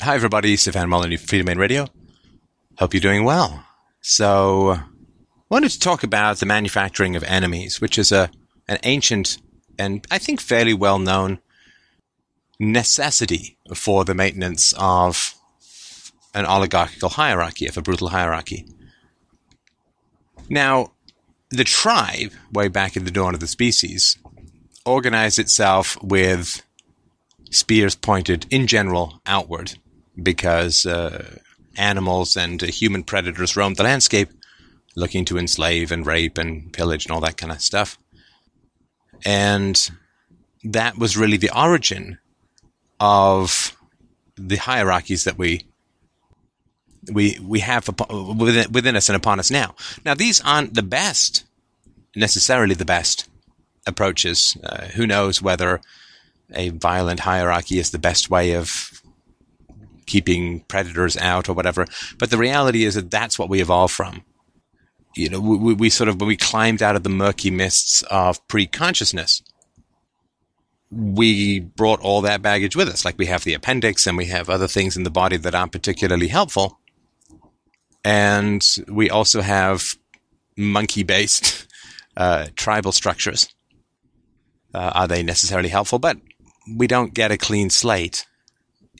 Hi, everybody. Stefan Molyneux, Freedomain Radio. Hope you're doing well. So, I wanted to talk about the manufacturing of enemies, which is a an ancient and I think fairly well known necessity for the maintenance of an oligarchical hierarchy, of a brutal hierarchy. Now, the tribe, way back in the dawn of the species, organized itself with spears pointed in general outward because uh, animals and uh, human predators roamed the landscape looking to enslave and rape and pillage and all that kind of stuff. And that was really the origin of the hierarchies that we we we have within, within us and upon us now. Now, these aren't the best, necessarily the best approaches. Uh, who knows whether a violent hierarchy is the best way of keeping predators out or whatever. But the reality is that that's what we evolved from. You know, we, we sort of, when we climbed out of the murky mists of pre-consciousness, we brought all that baggage with us. Like we have the appendix and we have other things in the body that aren't particularly helpful. And we also have monkey based uh, tribal structures. Uh, are they necessarily helpful? But we don't get a clean slate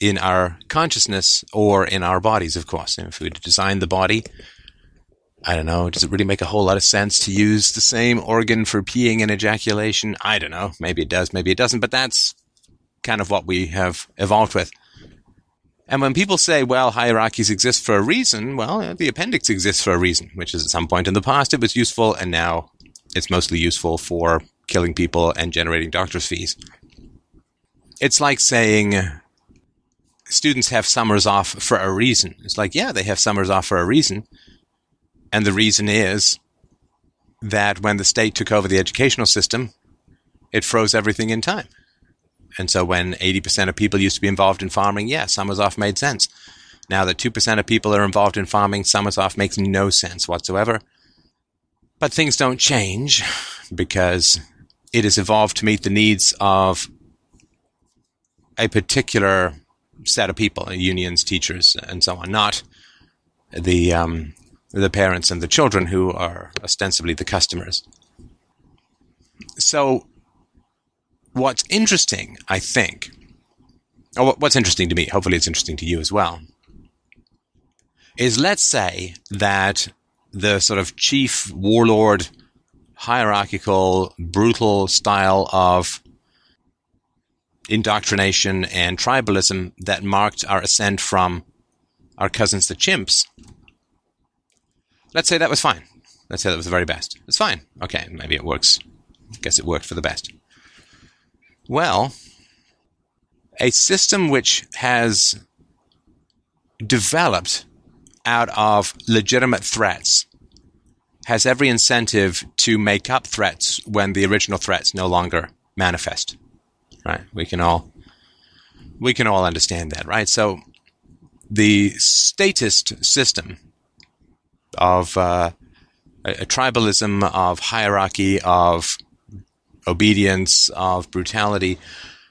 in our consciousness or in our bodies, of course. And if we design the body, I don't know, does it really make a whole lot of sense to use the same organ for peeing and ejaculation? I don't know. Maybe it does, maybe it doesn't, but that's kind of what we have evolved with. And when people say, well, hierarchies exist for a reason, well, the appendix exists for a reason, which is at some point in the past it was useful, and now it's mostly useful for killing people and generating doctor's fees. It's like saying students have summers off for a reason. It's like, yeah, they have summers off for a reason. And the reason is that when the state took over the educational system, it froze everything in time. And so when 80% of people used to be involved in farming, yeah, summers off made sense. Now that 2% of people are involved in farming, summers off makes no sense whatsoever. But things don't change because it has evolved to meet the needs of a particular set of people, unions, teachers, and so on, not the um, the parents and the children who are ostensibly the customers. So, what's interesting, I think, or what's interesting to me, hopefully it's interesting to you as well, is let's say that the sort of chief warlord, hierarchical, brutal style of indoctrination and tribalism that marked our ascent from our cousins the chimps. Let's say that was fine. Let's say that was the very best. It's fine. Okay, maybe it works. I guess it worked for the best. Well, a system which has developed out of legitimate threats has every incentive to make up threats when the original threats no longer manifest right? We can all we can all understand that, right? So the statist system of uh, a, a tribalism, of hierarchy, of obedience, of brutality,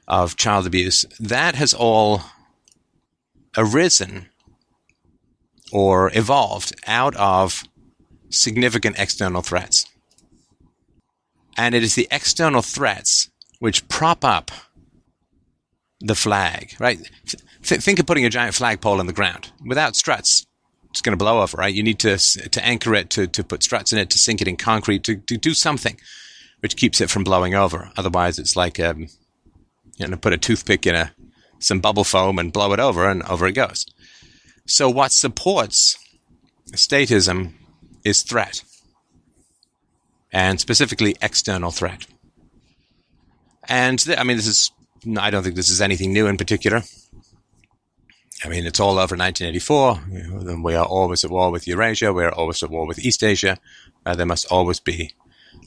of child abuse, that has all arisen or evolved out of significant external threats. And it is the external threats which prop up the flag, right? Th- think of putting a giant flagpole in the ground without struts. It's going to blow over, right? You need to to anchor it, to, to put struts in it, to sink it in concrete, to, to do something which keeps it from blowing over. Otherwise, it's like um, you know, put a toothpick in a some bubble foam and blow it over, and over it goes. So, what supports statism is threat, and specifically external threat. And th- I mean, this is I don't think this is anything new in particular. I mean, it's all over 1984. We are always at war with Eurasia. We are always at war with East Asia. Uh, there must always be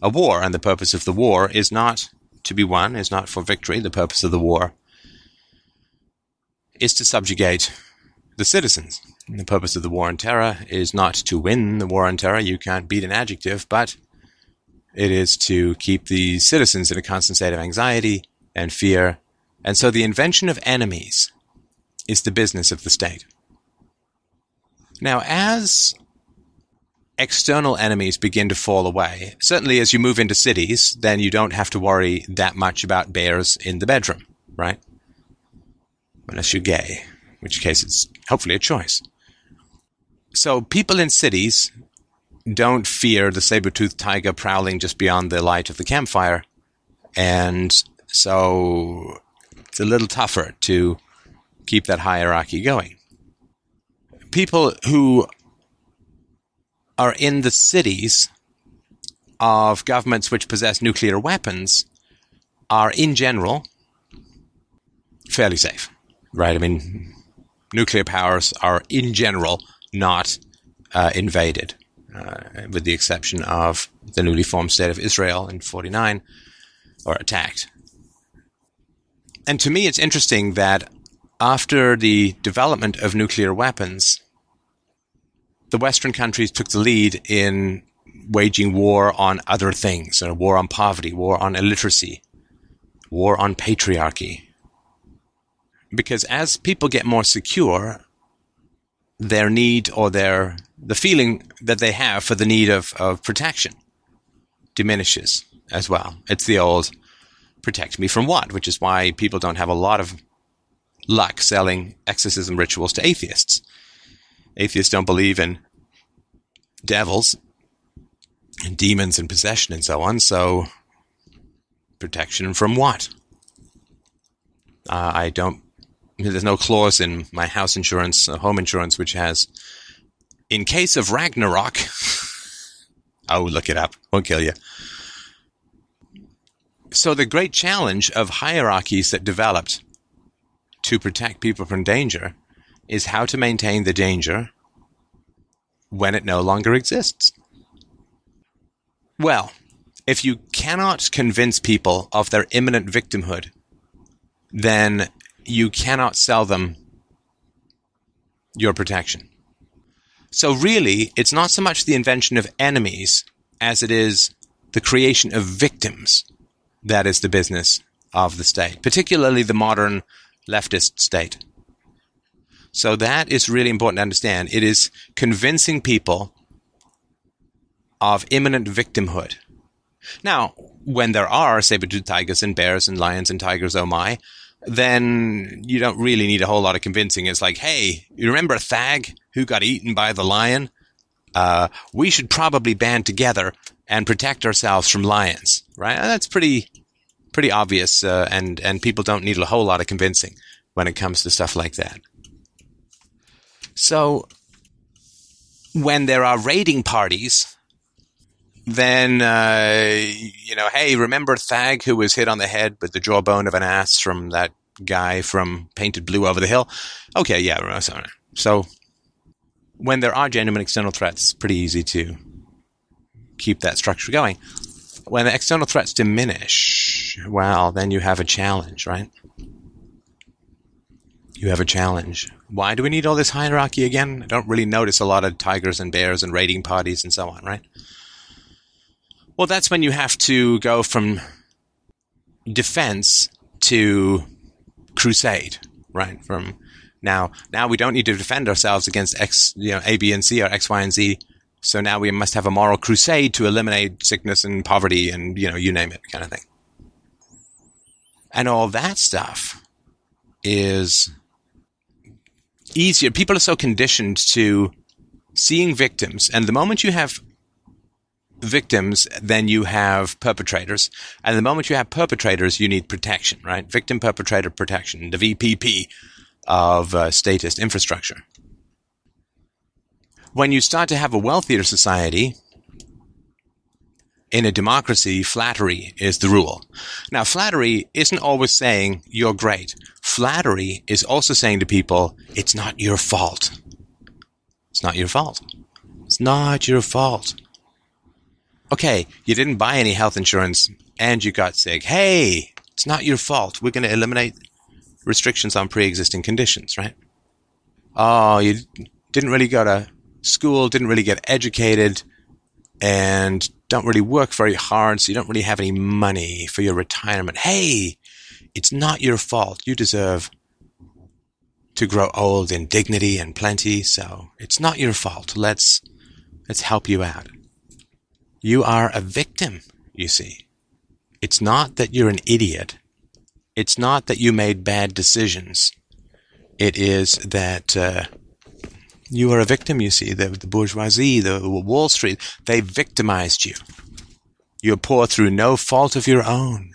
a war, and the purpose of the war is not to be won, is not for victory. The purpose of the war is to subjugate the citizens. The purpose of the war on terror is not to win the war on terror. You can't beat an adjective, but it is to keep the citizens in a constant state of anxiety and fear. And so the invention of enemies is the business of the state. Now, as external enemies begin to fall away, certainly as you move into cities, then you don't have to worry that much about bears in the bedroom, right? Unless you're gay, in which case it's hopefully a choice. So people in cities don't fear the saber-toothed tiger prowling just beyond the light of the campfire. And so it's a little tougher to keep that hierarchy going. People who are in the cities of governments which possess nuclear weapons are, in general, fairly safe, right? I mean, nuclear powers are, in general, not uh, invaded, uh, with the exception of the newly formed state of Israel in 49, or attacked. And to me, it's interesting that after the development of nuclear weapons, the Western countries took the lead in waging war on other things, a war on poverty, war on illiteracy, war on patriarchy. Because as people get more secure, their need or their the feeling that they have for the need of, of protection diminishes as well. It's the old protect me from what, which is why people don't have a lot of luck selling exorcism rituals to atheists atheists don't believe in devils and demons and possession and so on. So, protection from what? Uh, I don't. There's no clause in my house insurance, uh, home insurance, which has, in case of Ragnarok. oh, look it up. Won't kill you. So the great challenge of hierarchies that developed to protect people from danger is how to maintain the danger when it no longer exists. Well, if you cannot convince people of their imminent victimhood, then you cannot sell them your protection. So really, it's not so much the invention of enemies as it is the creation of victims that is the business of the state, particularly the modern leftist state. So that is really important to understand. It is convincing people of imminent victimhood. Now, when there are saber-toothed tigers and bears and lions and tigers, oh my, then you don't really need a whole lot of convincing. It's like, hey, you remember Thag who got eaten by the lion? Uh, we should probably band together and protect ourselves from lions, right? That's pretty, pretty obvious, uh, and and people don't need a whole lot of convincing when it comes to stuff like that. So when there are raiding parties, then uh, you know, hey, remember Thag who was hit on the head with the jawbone of an ass from that guy from Painted Blue Over the Hill? Okay, yeah. So when there are genuine external threats, pretty easy to keep that structure going. When the external threats diminish, well, then you have a challenge, right? You have a challenge. Why do we need all this hierarchy again? I don't really notice a lot of tigers and bears and raiding parties and so on, right? Well, that's when you have to go from defense to crusade, right? From now, now we don't need to defend ourselves against X, you know, A, B, and C or X, Y, and Z. So now we must have a moral crusade to eliminate sickness and poverty and, you know, you name it kind of thing. And all that stuff is easier. People are so conditioned to seeing victims, and the moment you have victims, then you have perpetrators, and the moment you have perpetrators, you need protection, right? Victim perpetrator protection, the VPP of uh, statist infrastructure. When you start to have a wealthier society, in a democracy, flattery is the rule. Now, flattery isn't always saying you're great. Flattery is also saying to people, it's not your fault. It's not your fault. It's not your fault. Okay, you didn't buy any health insurance and you got sick. Hey, it's not your fault. We're going to eliminate restrictions on pre existing conditions, right? Oh, you didn't really go to school, didn't really get educated, and don't really work very hard, so you don't really have any money for your retirement. Hey, it's not your fault. You deserve to grow old in dignity and plenty, so it's not your fault. Let's, let's help you out. You are a victim, you see. It's not that you're an idiot. It's not that you made bad decisions. It is that uh, you are a victim, you see. The, the bourgeoisie, the, the Wall Street, they victimized you. You're poor through no fault of your own.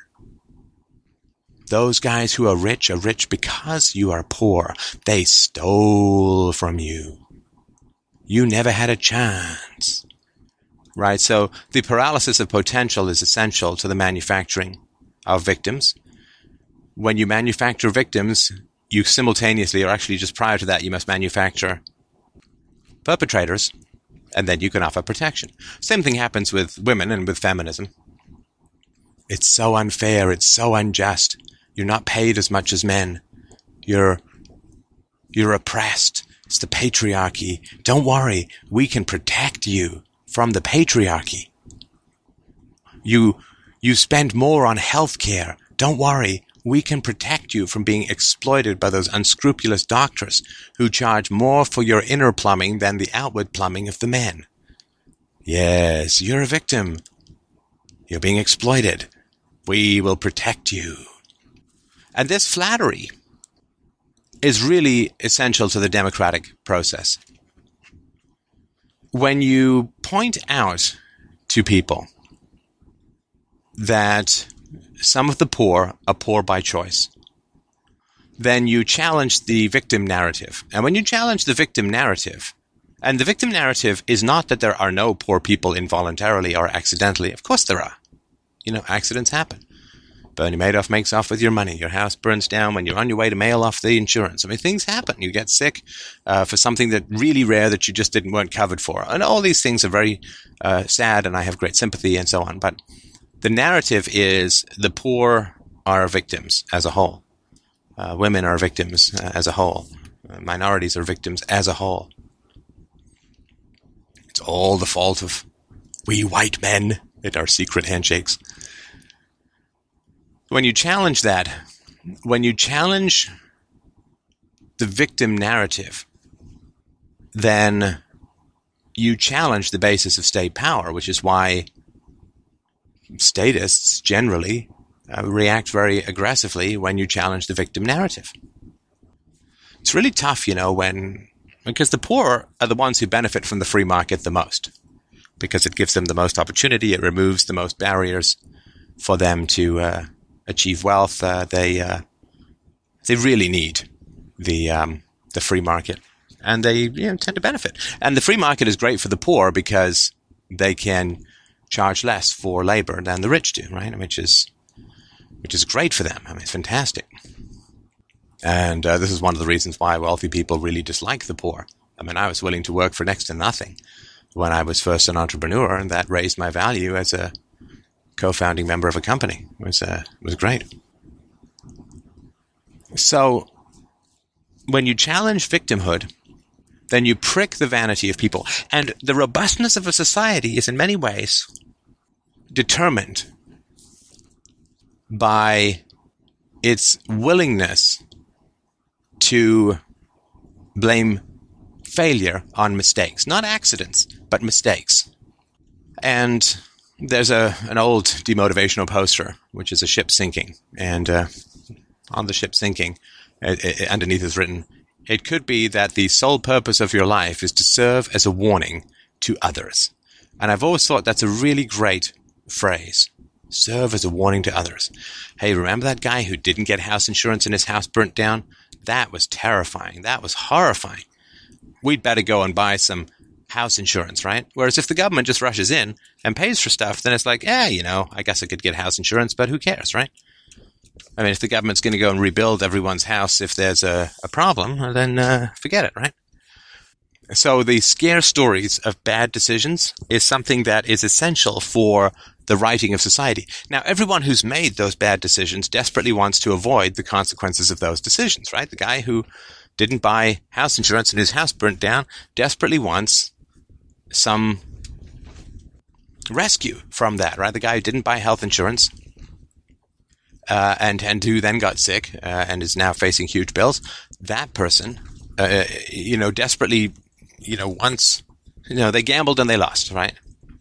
Those guys who are rich are rich because you are poor. They stole from you. You never had a chance. Right? So the paralysis of potential is essential to the manufacturing of victims. When you manufacture victims, you simultaneously, or actually just prior to that, you must manufacture perpetrators, and then you can offer protection. Same thing happens with women and with feminism. It's so unfair. It's so unjust. You're not paid as much as men. You're, you're oppressed. It's the patriarchy. Don't worry. We can protect you from the patriarchy. You, you spend more on health care. Don't worry. We can protect you from being exploited by those unscrupulous doctors who charge more for your inner plumbing than the outward plumbing of the men. Yes, you're a victim. You're being exploited. We will protect you. And this flattery is really essential to the democratic process. When you point out to people that some of the poor are poor by choice, then you challenge the victim narrative. And when you challenge the victim narrative, and the victim narrative is not that there are no poor people involuntarily or accidentally. Of course there are. You know, accidents happen. Bernie Madoff makes off with your money. Your house burns down when you're on your way to mail off the insurance. I mean, things happen. You get sick uh, for something that really rare that you just didn't weren't covered for, and all these things are very uh, sad. And I have great sympathy and so on. But the narrative is the poor are victims as a whole. Uh, women are victims uh, as a whole. Uh, minorities are victims as a whole. It's all the fault of we white men in our secret handshakes when you challenge that, when you challenge the victim narrative, then you challenge the basis of state power, which is why statists generally uh, react very aggressively when you challenge the victim narrative. It's really tough, you know, when because the poor are the ones who benefit from the free market the most because it gives them the most opportunity, it removes the most barriers for them to uh, achieve wealth, uh, they uh, they really need the um, the free market, and they you know, tend to benefit. And the free market is great for the poor because they can charge less for labor than the rich do, right? Which is which is great for them. I mean, it's fantastic. And uh, this is one of the reasons why wealthy people really dislike the poor. I mean, I was willing to work for next to nothing when I was first an entrepreneur, and that raised my value as a co-founding member of a company. It was uh, was great. So, when you challenge victimhood, then you prick the vanity of people, and the robustness of a society is in many ways determined by its willingness to blame failure on mistakes, not accidents, but mistakes. And there's a an old demotivational poster, which is a ship sinking, and uh, on the ship sinking, it, it, underneath is written, "It could be that the sole purpose of your life is to serve as a warning to others." And I've always thought that's a really great phrase. Serve as a warning to others. Hey, remember that guy who didn't get house insurance and his house burnt down? That was terrifying. That was horrifying. We'd better go and buy some house insurance, right? Whereas if the government just rushes in and pays for stuff, then it's like, yeah, you know, I guess I could get house insurance, but who cares, right? I mean, if the government's going to go and rebuild everyone's house if there's a, a problem, then uh, forget it, right? So the scare stories of bad decisions is something that is essential for the writing of society. Now, everyone who's made those bad decisions desperately wants to avoid the consequences of those decisions, right? The guy who didn't buy house insurance and his house burnt down desperately wants some rescue from that, right? The guy who didn't buy health insurance uh, and and who then got sick uh, and is now facing huge bills. That person, uh, you know, desperately, you know, once, you know, they gambled and they lost, right?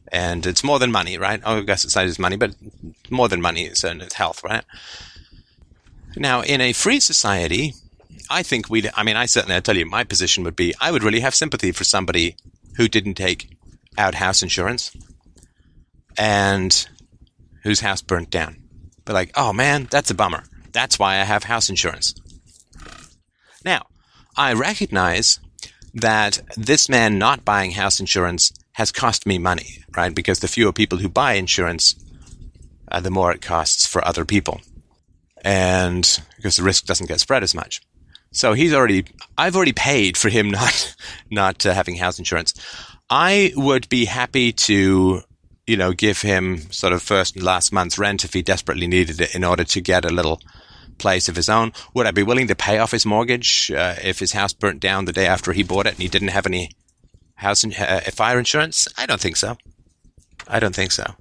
And it's more than money, right? Oh, I guess it's not just money, but more than money. It's, it's health, right? Now, in a free society, I think we'd, I mean, I certainly, I tell you, my position would be I would really have sympathy for somebody who didn't take out house insurance and whose house burnt down. But like, oh man, that's a bummer. That's why I have house insurance. Now, I recognize that this man not buying house insurance has cost me money, right? Because the fewer people who buy insurance, uh, the more it costs for other people. And because the risk doesn't get spread as much. So he's already, I've already paid for him not, not uh, having house insurance. I would be happy to, you know, give him sort of first and last month's rent if he desperately needed it in order to get a little place of his own. Would I be willing to pay off his mortgage uh, if his house burnt down the day after he bought it and he didn't have any house in, uh, fire insurance? I don't think so. I don't think so.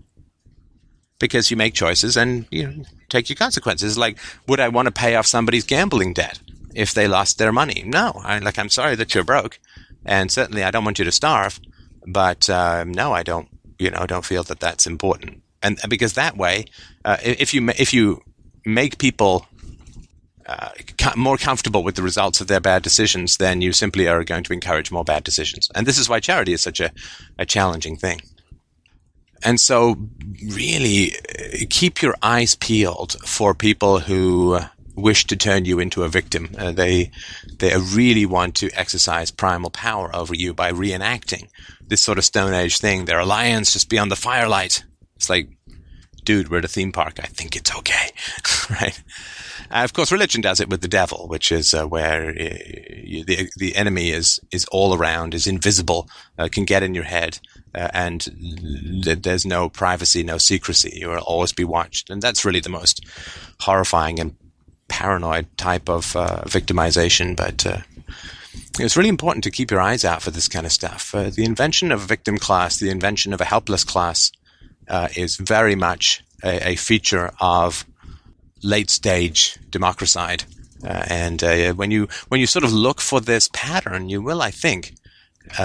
Because you make choices and you take your consequences. Like, would I want to pay off somebody's gambling debt? if they lost their money. No, I, like I'm sorry that you're broke, and certainly I don't want you to starve. But um, no, I don't. You know, don't feel that that's important. And because that way, uh, if you if you make people uh, more comfortable with the results of their bad decisions, then you simply are going to encourage more bad decisions. And this is why charity is such a, a challenging thing. And so, really, uh, keep your eyes peeled for people who wish to turn you into a victim. Uh, they they really want to exercise primal power over you by reenacting this sort of Stone Age thing. Are lions just beyond the firelight. It's like, dude, we're at a theme park. I think it's okay, right? Uh, of course, religion does it with the devil, which is uh, where uh, you, the the enemy is is all around, is invisible, uh, can get in your head. Uh, and there's no privacy, no secrecy. You will always be watched, and that's really the most horrifying and paranoid type of uh, victimization, but uh, it's really important to keep your eyes out for this kind of stuff. Uh, the invention of a victim class, the invention of a helpless class, uh, is very much a, a, feature of late stage democracide. Uh, and uh, when you when you sort of look for this pattern, you will, I think,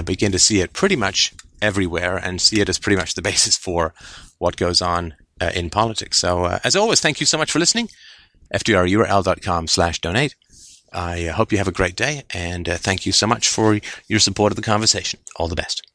begin to see it pretty much everywhere, and see it as pretty much the basis for what goes on in politics. So, as always, thank you so much for listening fdrurl.com slash donate. I uh, hope you have a great day and uh, thank you so much for your support of the conversation. All the best.